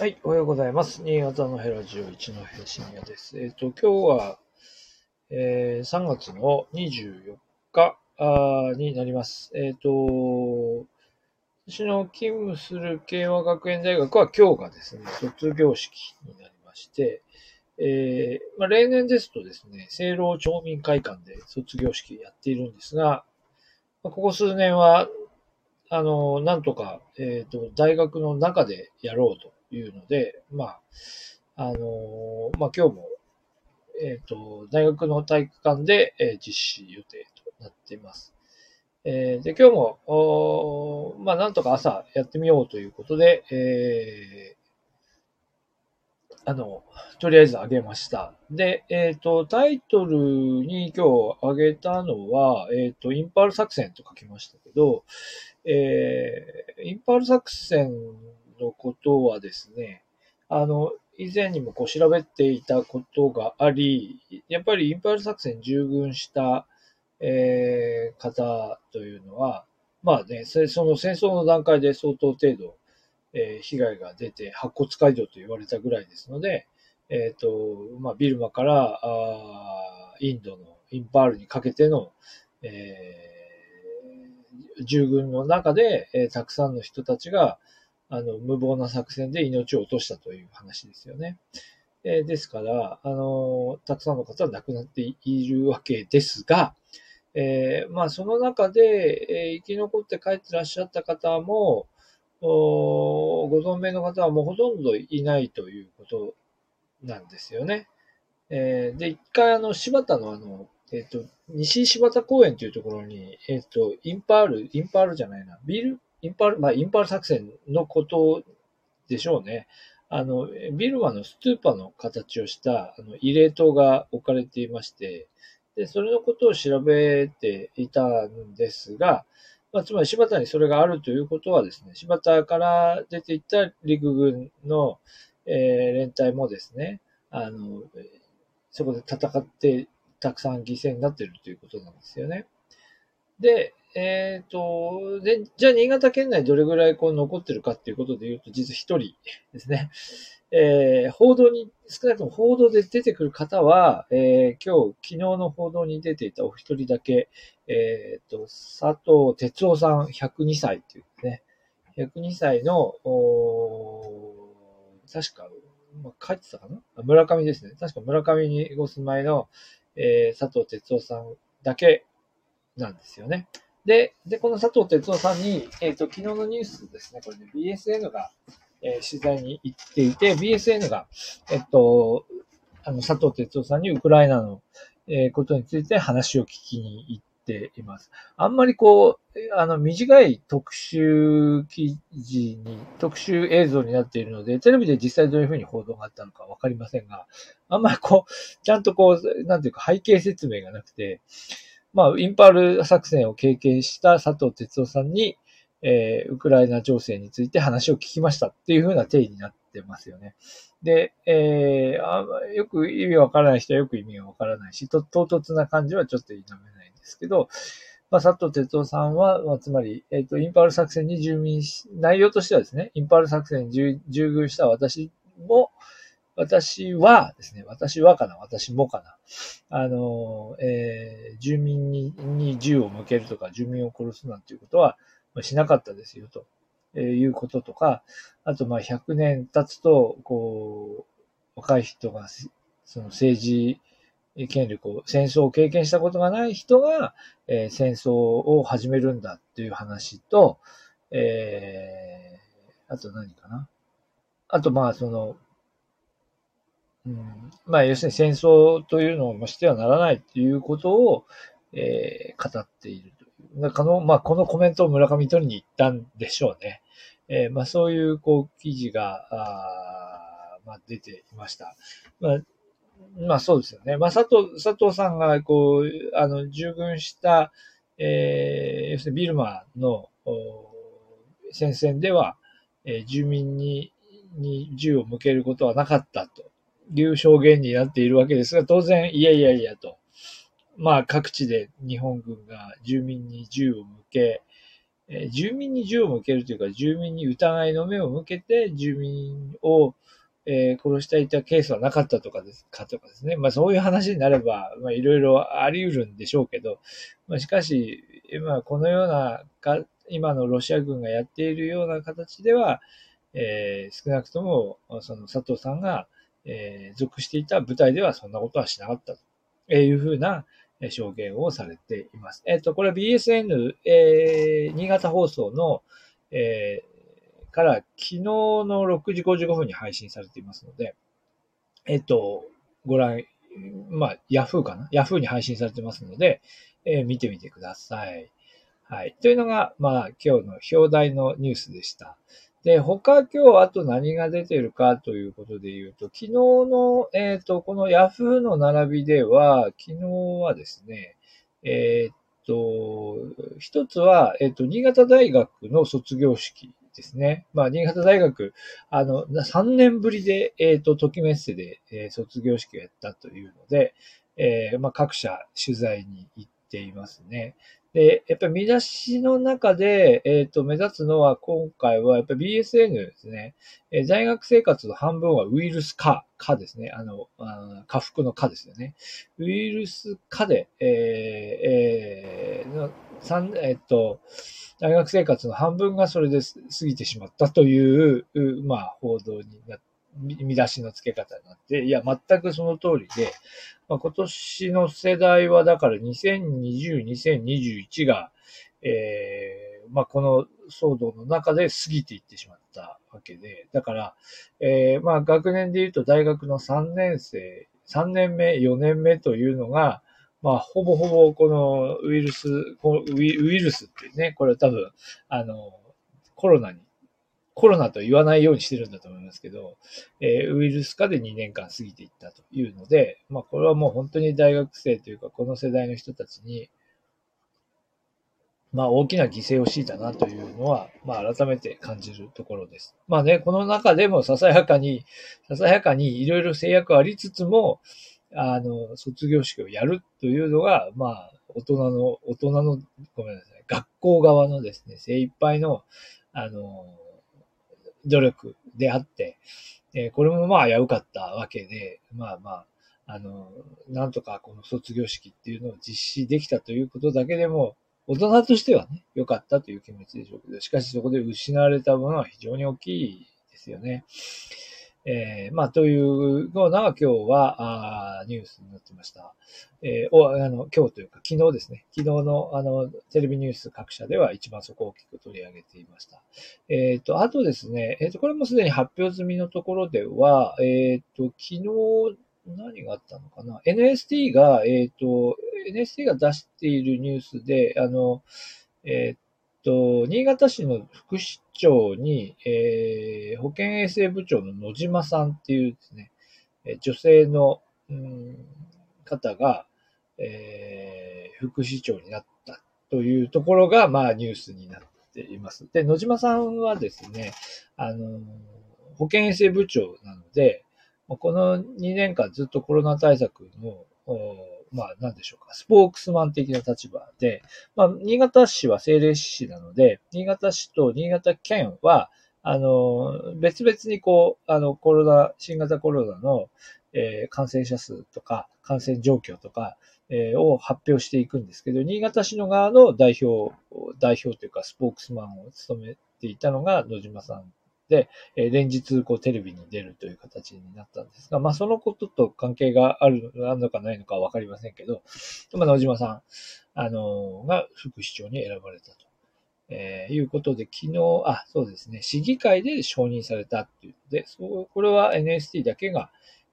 はい、おはようございます。新潟のヘラジオ一の平深夜です。えっ、と、今日は、えー3月の24日あになります。えっ、と、私の勤務する慶和学園大学は今日がですね、卒業式になりまして、えーまあ、例年ですとですね、聖老町民会館で卒業式やっているんですが、ここ数年は、あの、なんとか、えっ、と、大学の中でやろうというので、まあ、あの、まあ、今日も、えっ、と、大学の体育館で、えー実施予定となっています。えーで、今日も、おまあ、なんとか朝やってみようということで、えあの、とりあえず上げました。で、えっ、と、タイトルに今日上げたのは、えっ、と、インパール作戦と書きましたけど、えーインパール作戦のことはですね、あの、以前にもこう調べていたことがあり、やっぱりインパール作戦従軍した、えー方というのは、まあね、その戦争の段階で相当程度、えー被害が出て白骨街道と言われたぐらいですので、えっ、と、まあ、ビルマからあインドのインパールにかけての、えー従軍の中で、えーたくさんの人たちが、あの、無謀な作戦で命を落としたという話ですよね。えーですから、あのたくさんの方は亡くなっているわけですが、えーまあ、その中で、えー生き残って帰ってらっしゃった方も、おご存命の方はもうほとんどいないということなんですよね。えーで、一回あの、新発田のあの、えっ、と、西新発田公園というところに、えっ、と、インパール、インパールじゃないな、ビル、インパール、まあ、インパール作戦のことでしょうね。あの、ビルマのストゥーパの形をした、あの、慰霊塔が置かれていまして、で、それのことを調べていたんですが、まあ、つまり新発田にそれがあるということはですね、新発田から出ていった陸軍の、えー連隊もですね、あの、そこで戦ってたくさん犠牲になっているということなんですよね。で、えっ、と、で、じゃあ新潟県内どれぐらいこう残ってるかっていうことで言うと、実は一人ですね。えー報道に、少なくとも報道で出てくる方は、えー今日、昨日の報道に出ていたお一人だけ、えっ、と、佐藤哲夫さん102歳っていうね、102歳の、おー確か、まあ、書いてたかな？村上ですね。確か村上にご住まいの、えー佐藤哲夫さんだけなんですよね。で、で、この佐藤哲夫さんに、えっ、と、昨日のニュースですね、これね、BSN が、えー取材に行っていて、BSN が、えっと、あの、佐藤哲夫さんにウクライナの、えことについて話を聞きに行っています。あんまりこう、あの、短い特集記事に、特集映像になっているので、テレビで実際どういうふうに報道があったのかわかりませんが、あんまりこう、ちゃんとこう、なんていうか背景説明がなくて、まあ、インパール作戦を経験した佐藤哲夫さんに、えーウクライナ情勢について話を聞きましたっていう風な定義になってますよね。で、えーあよく意味わからない人はよく意味がわからないし、と唐突な感じはちょっと否めないんですけど、まあ、佐藤哲夫さんは、まあ、つまり、えっ、と、インパール作戦に従軍し、内容としてはですね、インパール作戦に従軍した私も、私はですね、私はかな、私もかな。あの、えー住民にに銃を向けるとか、住民を殺すなんていうことはしなかったですよ、と、えーいうこととか、あと、まあ、100年経つと、こう、若い人が、その政治権力を、戦争を経験したことがない人が、えー戦争を始めるんだっていう話と、えー、あと何かな。あと、まあ、その、うん、まあ、要するに戦争というのをしてはならないということを、えー語っているという。なんかこの、まあ、このコメントを村上取りに行ったんでしょうね。えーまあ、そういう、こう、記事が、あまあ、出ていました。まあ、まあ、そうですよね。まあ、佐藤、佐藤さんが、こう、あの、従軍した、えー要するにビルマの戦線では、えー住民に、に銃を向けることはなかったという証言になっているわけですが、当然、いやいやいやと。まあ、各地で日本軍が住民に銃を向け、えー住民に銃を向けるというか、住民に疑いの目を向けて、住民を、えー殺していたケースはなかったとかですかとかですね。まあそういう話になれば、まあいろいろあり得るんでしょうけど、まあしかし、まあこのようなか、今のロシア軍がやっているような形では、えー少なくとも、その佐藤さんが、えー属していた部隊ではそんなことはしなかったというふうな証言をされています。えっ、と、これは BSN、えー新潟放送の、えーから昨日の6時55分に配信されていますので、えっ、と、ご覧、まあ、ヤフーかな？ヤフーに配信されてますので、えー見てみてください。はい。というのが、まあ、今日の表題のニュースでした。で、他今日あと何が出てるかということで言うと、昨日の、えっ、と、このヤフーの並びでは、昨日はですね、えっ、と、一つは、えっ、と、新潟大学の卒業式ですね。まあ、新潟大学、あの、3年ぶりで、えっ、と、ときメッセで、え卒業式をやったというので、えまあ、各社取材に行っていますね。で、やっぱり見出しの中で、えっ、と、目立つのは今回はやっぱり BSN ですね。えー在学生活の半分はウイルス化、化ですね。あの、あー下腹の化ですよね。ウイルス化で、えーえーの三えっと、大学生活の半分がそれで過ぎてしまったという、まあ、報道にな見見出しの付け方になって、いや、全くその通りで、まあ、今年の世代は、だから2020、2021が、えーまあ、この騒動の中で過ぎていってしまったわけで、だから、えーまあ、学年で言うと大学の3年生、3年目、4年目というのが、まあ、ほぼほぼこのウイルス、ウイウイルスってね、これ多分、あの、コロナに、コロナと言わないようにしてるんだと思いますけど、えーウイルス化で2年間過ぎていったというので、まあ、これはもう本当に大学生というか、この世代の人たちに、まあ、大きな犠牲を強いたなというのは、まあ、改めて感じるところです。まあね、この中でもささやかに、ささやかにいろいろ制約ありつつも、あの、卒業式をやるというのが、まあ、大人の、大人の、ごめんなさい、学校側のですね、精一杯の、あの、努力であって、えこれもまあ危うかったわけで、まあまあ、あの、なんとかこの卒業式っていうのを実施できたということだけでも、大人としてはね、良かったという気持ちでしょうけど、しかしそこで失われたものは非常に大きいですよね。えーまあ、というような今日は、あニュースになってました。えーお、あの、今日というか昨日ですね。昨日の、あの、テレビニュース各社では一番そこを大きく取り上げていました。えっ、と、あとですね、えっ、と、これもすでに発表済みのところでは、えっ、と、昨日、何があったのかな ?NST が、えっ、と、NST が出しているニュースで、あの、えっ、と、新潟市の副市長に、えー保健衛生部長の野島さんっていうですね、女性の、うん方が、えー副市長になったというところが、まあ、ニュースになっています。で、野島さんはですね、あの、保健衛生部長なので、この2年間ずっとコロナ対策の、まあ、なんでしょうか、スポークスマン的な立場で、まあ、新潟市は政令市なので、新潟市と新潟県は、あの、別々にこう、あの、コロナ、新型コロナの、えー感染者数とか、感染状況とか、えーを発表していくんですけど、新潟市の側の代表、代表というか、スポークスマンを務めていたのが野島さんで、え連日こうテレビに出るという形になったんですが、まあそのことと関係があるあるのかないのかはわかりませんけど、まあ野島さん、あのが副市長に選ばれたと。えーいうことで、昨日、あ、そうですね、市議会で承認されたっていうので、そうこれは NST だけが、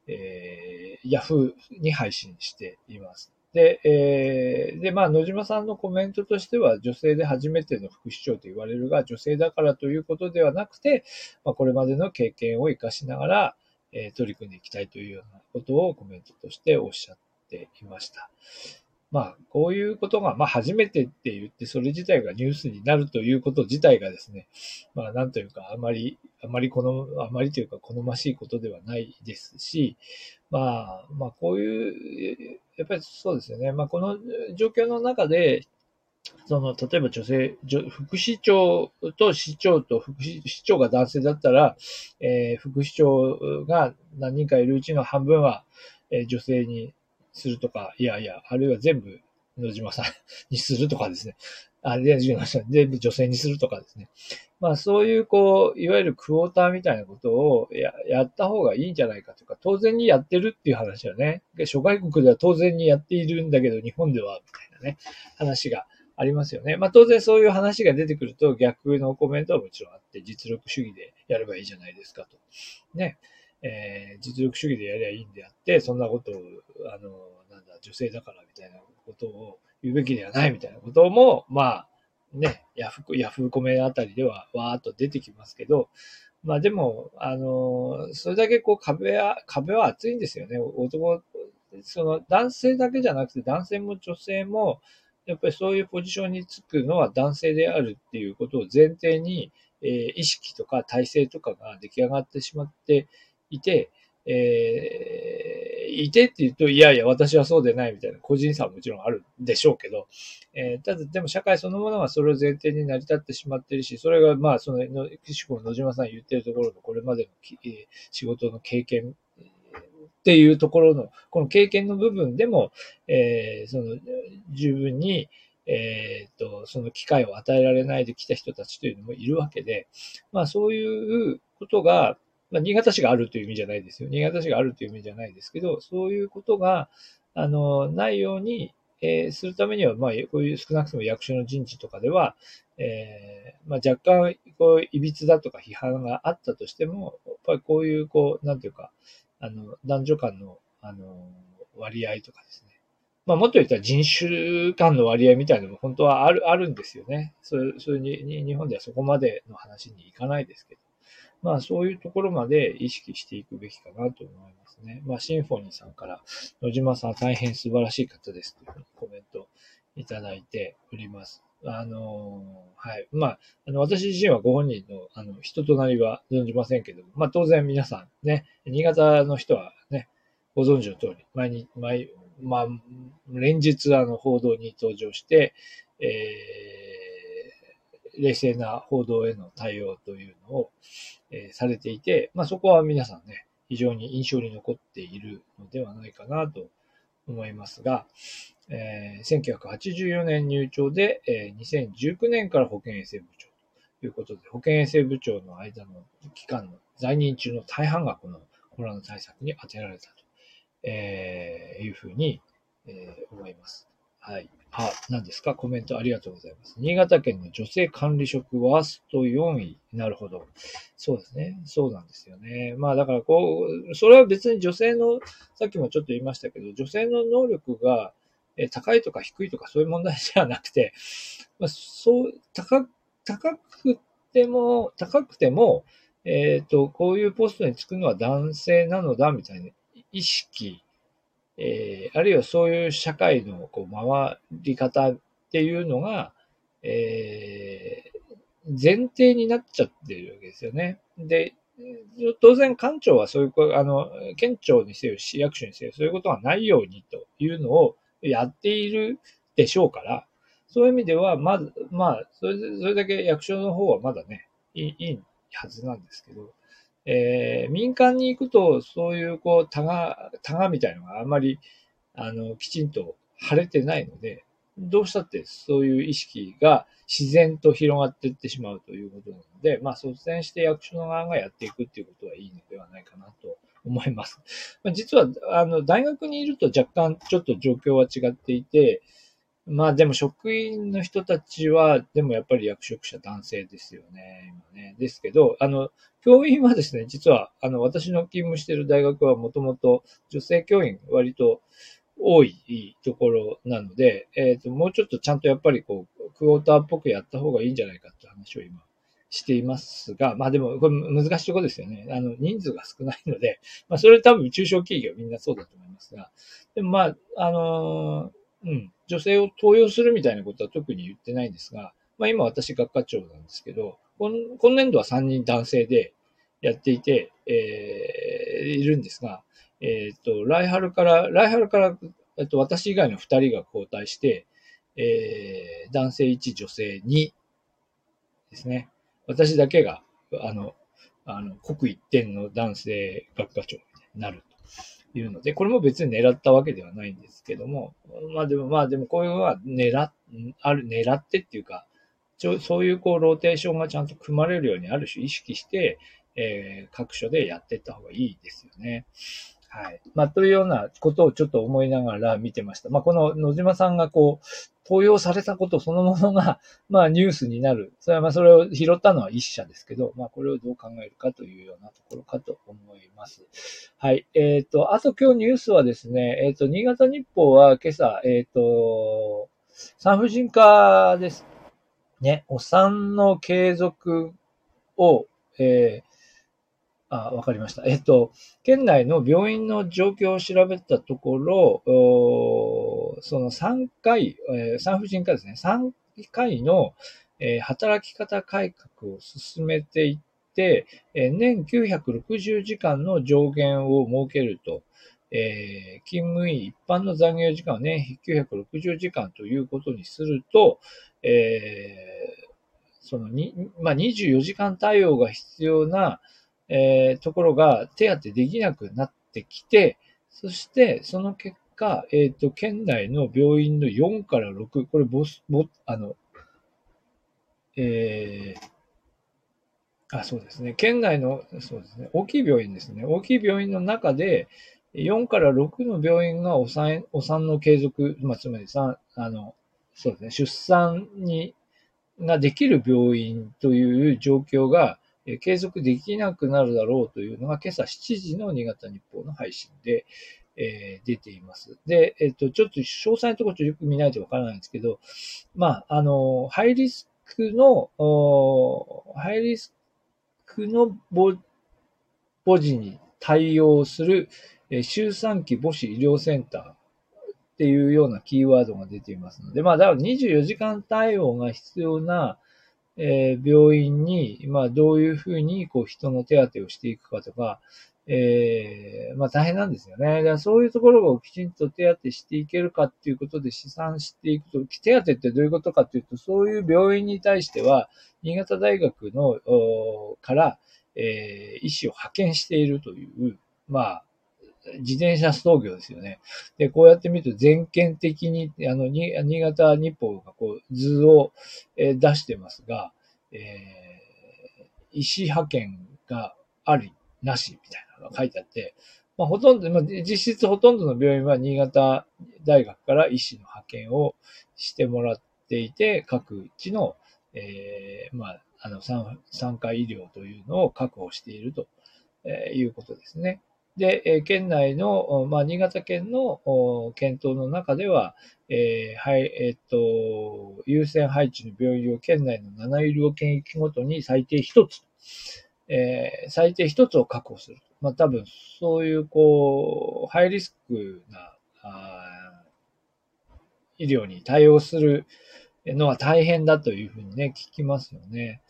えー、Yahoo に配信しています。で、えーで、まあ、野島さんのコメントとしては、女性で初めての副市長と言われるが、女性だからということではなくて、まあ、これまでの経験を活かしながら、えー取り組んでいきたいというようなことをコメントとしておっしゃっていました。まあ、こういうことが、まあ、初めてって言って、それ自体がニュースになるということ自体がですね、まあ、なんというか、あまり、あまりこの、あまりというか、好ましいことではないですし、まあ、まあ、こういう、やっぱりそうですよね。まあ、この状況の中で、その、例えば女性、副市長と市長と副市長が男性だったら、えー、副市長が何人かいるうちの半分は、えー、女性にするとか、いやいや、あるいは全部野島さん にするとかですね。あ、で、全部女性にするとかですね。まあそういう、こう、いわゆるクォーターみたいなことをややった方がいいんじゃないかというか、当然にやってるっていう話はね、諸外国では当然にやっているんだけど、日本では、みたいなね、話がありますよね。まあ当然そういう話が出てくると逆のコメントはもちろんあって、実力主義でやればいいじゃないですかと。ね。えー、実力主義でやりゃいいんであって、そんなことを、あの、なんだ、女性だからみたいなことを言うべきではないみたいなことも、まあ、ね、ヤフヤフコメあたりではわーっと出てきますけど、まあでも、あの、それだけこう壁は、壁は厚いんですよね。男、その男性だけじゃなくて男性も女性も、やっぱりそういうポジションにつくのは男性であるっていうことを前提に、えー、意識とか体制とかが出来上がってしまっていて、えー、いてって言うと、いやいや、私はそうでないみたいな個人差はもちろんあるでしょうけど、えー、ただ、でも社会そのものがそれを前提に成り立ってしまってるし、それが、まあ、その、の岸子野島さん言ってるところのこれまでの、えー、仕事の経験っていうところの、この経験の部分でも、えー、その、十分に、えっ、と、その機会を与えられないで来た人たちというのもいるわけで、まあそういうことが、まあ、新潟市があるという意味じゃないですよ。新潟市があるという意味じゃないですけど、そういうことが、あの、ないように、えー、するためには、まあ、こういう少なくとも役所の人事とかでは、えー、まあ、若干、こう、いびつだとか批判があったとしても、やっぱりこういう、こう、なんていうか、あの、男女間の、あの、割合とかですね。まあ、もっと言ったら人種間の割合みたいなのも本当はある、あるんですよね。それ、それに、日本ではそこまでの話にいかないですけど。まあそういうところまで意識していくべきかなと思いますね。まあシンフォニーさんから野島さん大変素晴らしい方ですというコメントいただいております。あのはい。まあ、あの、私自身はご本人の、あの、人となりは存じませんけどまあ当然皆さんね、新潟の人はね、ご存知の通り、毎日、毎、まあ、連日あの報道に登場して、えー、冷静な報道への対応というのを、え、されていて、まあそこは皆さんね、非常に印象に残っているのではないかなと思いますが、えー、1984年入庁で、えー、2019年から保健衛生部長ということで、保健衛生部長の間の期間の在任中の大半がこのコロナ対策に充てられたと、えー、いうふうに、えー、思います。はい。あ、何ですか？コメントありがとうございます。新潟県の女性管理職ワースト4位。なるほど。そうですね。そうなんですよね。まあだからこう、それは別に女性の、さっきもちょっと言いましたけど、女性の能力が高いとか低いとかそういう問題じゃなくて、まあ、そう、高、高くても、高くても、えっ、ー、と、こういうポストに就くのは男性なのだみたいな意識えー、あるいはそういう社会のこう回り方っていうのが、えー、前提になっちゃってるわけですよね。で、当然官庁はそういう、あの、県庁にせよ、市役所にせよ、そういうことがないようにというのをやっているでしょうから、そういう意味では、まず、まあ、それそれだけ役所の方はまだね、いいいいはずなんですけど、えー、民間に行くと、そういう、こう、タガ、タガみたいのがあんまり、あの、きちんと晴れてないので、どうしたってそういう意識が自然と広がっていってしまうということなので、まあ、率先して役所の側がやっていくっていうことはいいのではないかなと思います。まあ、実は、あの、大学にいると若干ちょっと状況は違っていて、まあでも職員の人たちは、でもやっぱり役職者男性ですよね、今ね。ですけど、あの、教員はですね、実は、あの、私の勤務している大学はもともと女性教員割と多いところなので、えっ、ー、と、もうちょっとちゃんとやっぱりこう、クォーターっぽくやった方がいいんじゃないかって話を今していますが、まあでも、これ難しいとこですよね。あの、人数が少ないので、まあそれ多分中小企業みんなそうだと思いますが、でもまあ、あのーうん、女性を登用するみたいなことは特に言ってないんですが、まあ今私学科長なんですけど、今年度は3人男性でやっていて、えー、いるんですが、えっ、ー、と、来春から、来春から、えっと、私以外の2人が交代して、えー、男性1、女性2ですね。私だけが、あの、あの、国一点の男性学科長になるというので、これも別に狙ったわけではないんですけども、まあでもまあでもこういうのは狙っ、ある、狙ってっていうか、ちょそういうこうローテーションがちゃんと組まれるようにある種意識して、えー、各所でやっていった方がいいですよね。はい。まあ、というようなことをちょっと思いながら見てました。まあ、この野島さんがこう、登用されたことそのものが、まあ、ニュースになる。それはまあ、それを拾ったのは一社ですけど、まあ、これをどう考えるかというようなところかと思います。はい。えっ、ー、と、あと今日ニュースはですね、えっ、ー、と、新潟日報は今朝、えっ、ー、と、産婦人科です。ね、お産の継続を、えー、あ、わかりました。えっと、県内の病院の状況を調べたところ、その3回、えー、産婦人科ですね、3回の、えー、働き方改革を進めていって、えー、年960時間の上限を設けると、えー、勤務医一般の残業時間を年960時間ということにすると、えー、そのに、まあ、24時間対応が必要な、えー、ところが手当てできなくなってきて、そしてその結果、えっ、ー、と、県内の病院の4から6、これボス、ボあの、えー、あ、そうですね。県内の、そうですね。大きい病院ですね。大きい病院の中で、4から6の病院がお産お産の継続、まあ、つまりさ、あの、そうですね。出産に、ができる病院という状況が、継続できなくなるだろうというのが今朝7時の新潟日報の配信で、えー、出ています。で、えっ、と、ちょっと詳細のところちょっとよく見ないとわからないんですけど、まあ、あの、ハイリスクの、ハイリスクの母児に対応する、えー、周産期母子医療センターっていうようなキーワードが出ていますので、まあ、だから24時間対応が必要な、えー、病院に、まあ、どういうふうに、こう、人の手当てをしていくかとか、えー、まあ、大変なんですよね。だからそういうところをきちんと手当てしていけるかっていうことで試算していくと、手当てってどういうことかっていうと、そういう病院に対しては、新潟大学の、から、えー、医師を派遣しているという、まあ、自転車操業ですよね。で、こうやって見ると全県的に、あの、に新潟日報がこう図を、えー、出してますが、えー、医師派遣があり、なし、みたいなのが書いてあって、まあ、ほとんど、まあ、実質ほとんどの病院は新潟大学から医師の派遣をしてもらっていて、各地の、えー、まあ、あの、産科医療というのを確保しているということですね。で、え県内の、まあ、新潟県の検討の中では、えー、はい、えっ、と、優先配置の病院を県内の7医療県域ごとに最低1つ、えー、最低1つを確保する。まあ、多分、そういう、こう、ハイリスクな、医療に対応するのは大変だというふうにね、聞きますよね。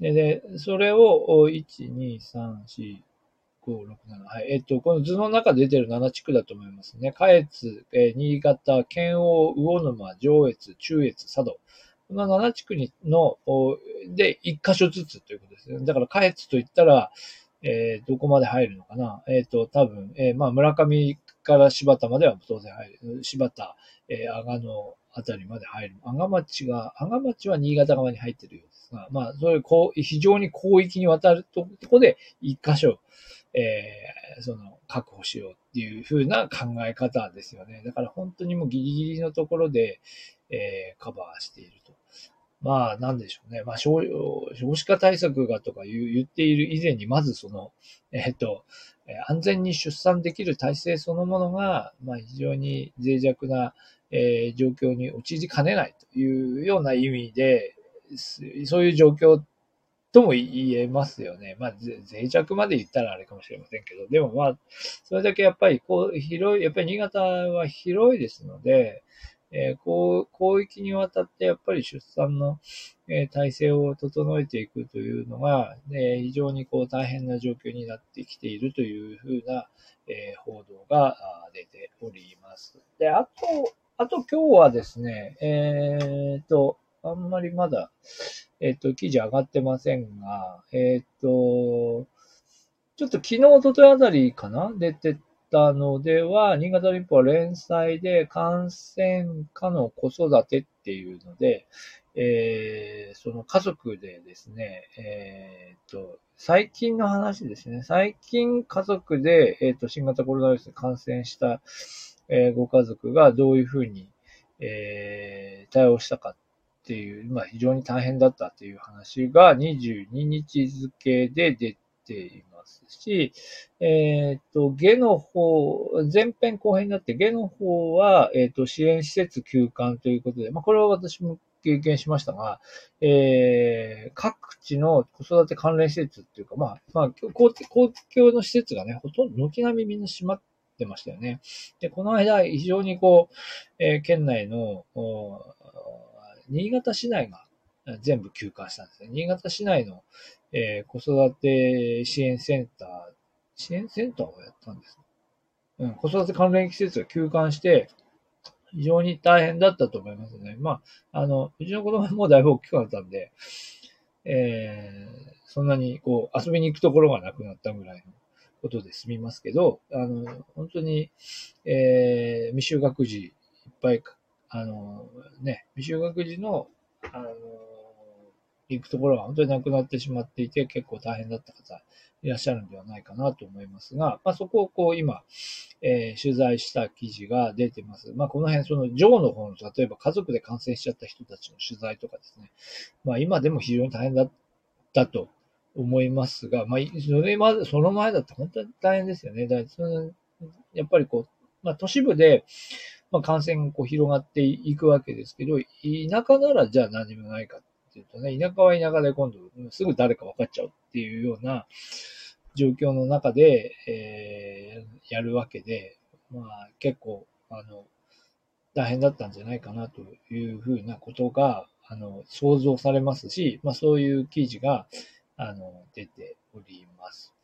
で、でそれを、1、2、3、4、5、6、7。はい。えっと、この図の中で出てる7地区だと思いますね。下越、えー、新潟、県央、魚沼、上越、中越、佐渡。この7地区にの、で、1箇所ずつということですね。だから、下越と言ったら、えー、どこまで入るのかな。えっ、ー、と、多分、えー、まあ、村上から柴田までは当然入る。柴田、えー、阿賀野あたりまで入る。阿賀町が、阿賀町は新潟側に入ってるようですが、まあ、それ、こう、非常に広域にわたるとこで、1箇所、えー、その、確保しようっていう風な考え方ですよね。だから本当にもうギリギリのところで、えー、カバーしていると。まあ、なんでしょうね。まあ、少子化対策がとか言っている以前に、まずその、えっ、と、安全に出産できる体制そのものが、まあ、非常に脆弱な、えー、状況に陥りかねないというような意味で、そういう状況とも言えますよね。まあ、脆弱まで言ったらあれかもしれませんけど、でもまあ、それだけやっぱりこう、広い、やっぱり新潟は広いですので、えー、こう、広域にわたってやっぱり出産の、えー、体制を整えていくというのが、ね、非常にこう大変な状況になってきているというふうな、えー、報道が出ております。で、あと、あと今日はですね、えっ、と、あんまりまだ、えっ、と、記事上がってませんが、えっ、と、ちょっと昨日、おとといあたりかな？出てたのでは、新潟日報は連載で感染下の子育てっていうので、えー、その家族でですね、えー、と、最近の話ですね。最近家族で、えー、と、新型コロナウイルスに感染した、えー、ご家族がどういうふうに、えー、対応したかっっていう、まあ、非常に大変だったっていう話が22日付で出ていますし、えっ、ー、と、下の方、前編後編になって、下の方は、えっ、ー、と、支援施設休館ということで、まあ、これは私も経験しましたが、えー、各地の子育て関連施設っていうか、まあ、まあ、公共の施設がね、ほとんど軒並みみんな閉まってましたよね。で、この間、非常にこう、えー、県内の、新潟市内が全部休館したんですね。新潟市内の、えー、子育て支援センター、支援センターをやったんです。うん、子育て関連施設が休館して、非常に大変だったと思いますね。まあ、あの、うちの子供もだいぶ大きくなったんで、えー、そんなにこう遊びに行くところがなくなったぐらいのことで済みますけど、あの、本当に、えー、未就学児いっぱいあの、ね、未就学児の、あの、行くところが本当になくなってしまっていて、結構大変だった方いらっしゃるんではないかなと思いますが、まあ、そこをこう今、えー、取材した記事が出てます。まあ、この辺、その、ジョーの方の、例えば家族で感染しちゃった人たちの取材とかですね、まあ、今でも非常に大変だったと思いますが、まあ、それまで、その前だと本当に大変ですよね。だやっぱりこう、まあ、都市部で、まあ、感染がこう広がっていくわけですけど、田舎ならじゃあ何もないかっていうとね、田舎は田舎で今度すぐ誰か分かっちゃうっていうような状況の中で、えー、やるわけで、まあ結構、あの、大変だったんじゃないかなというふうなことが、あの、想像されますし、まあそういう記事が、あの、出ております。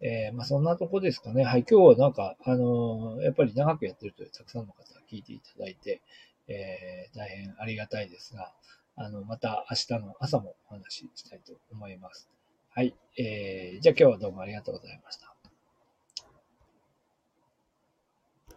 えー、まあそんなとこですかね。はい、今日はなんか、あのー、やっぱり長くやってるというたくさんの方が聞いていただいて、えー、大変ありがたいですが、あの、また明日の朝もお話ししたいと思います。はい、えー、じゃあ今日はどうもありがとうございました。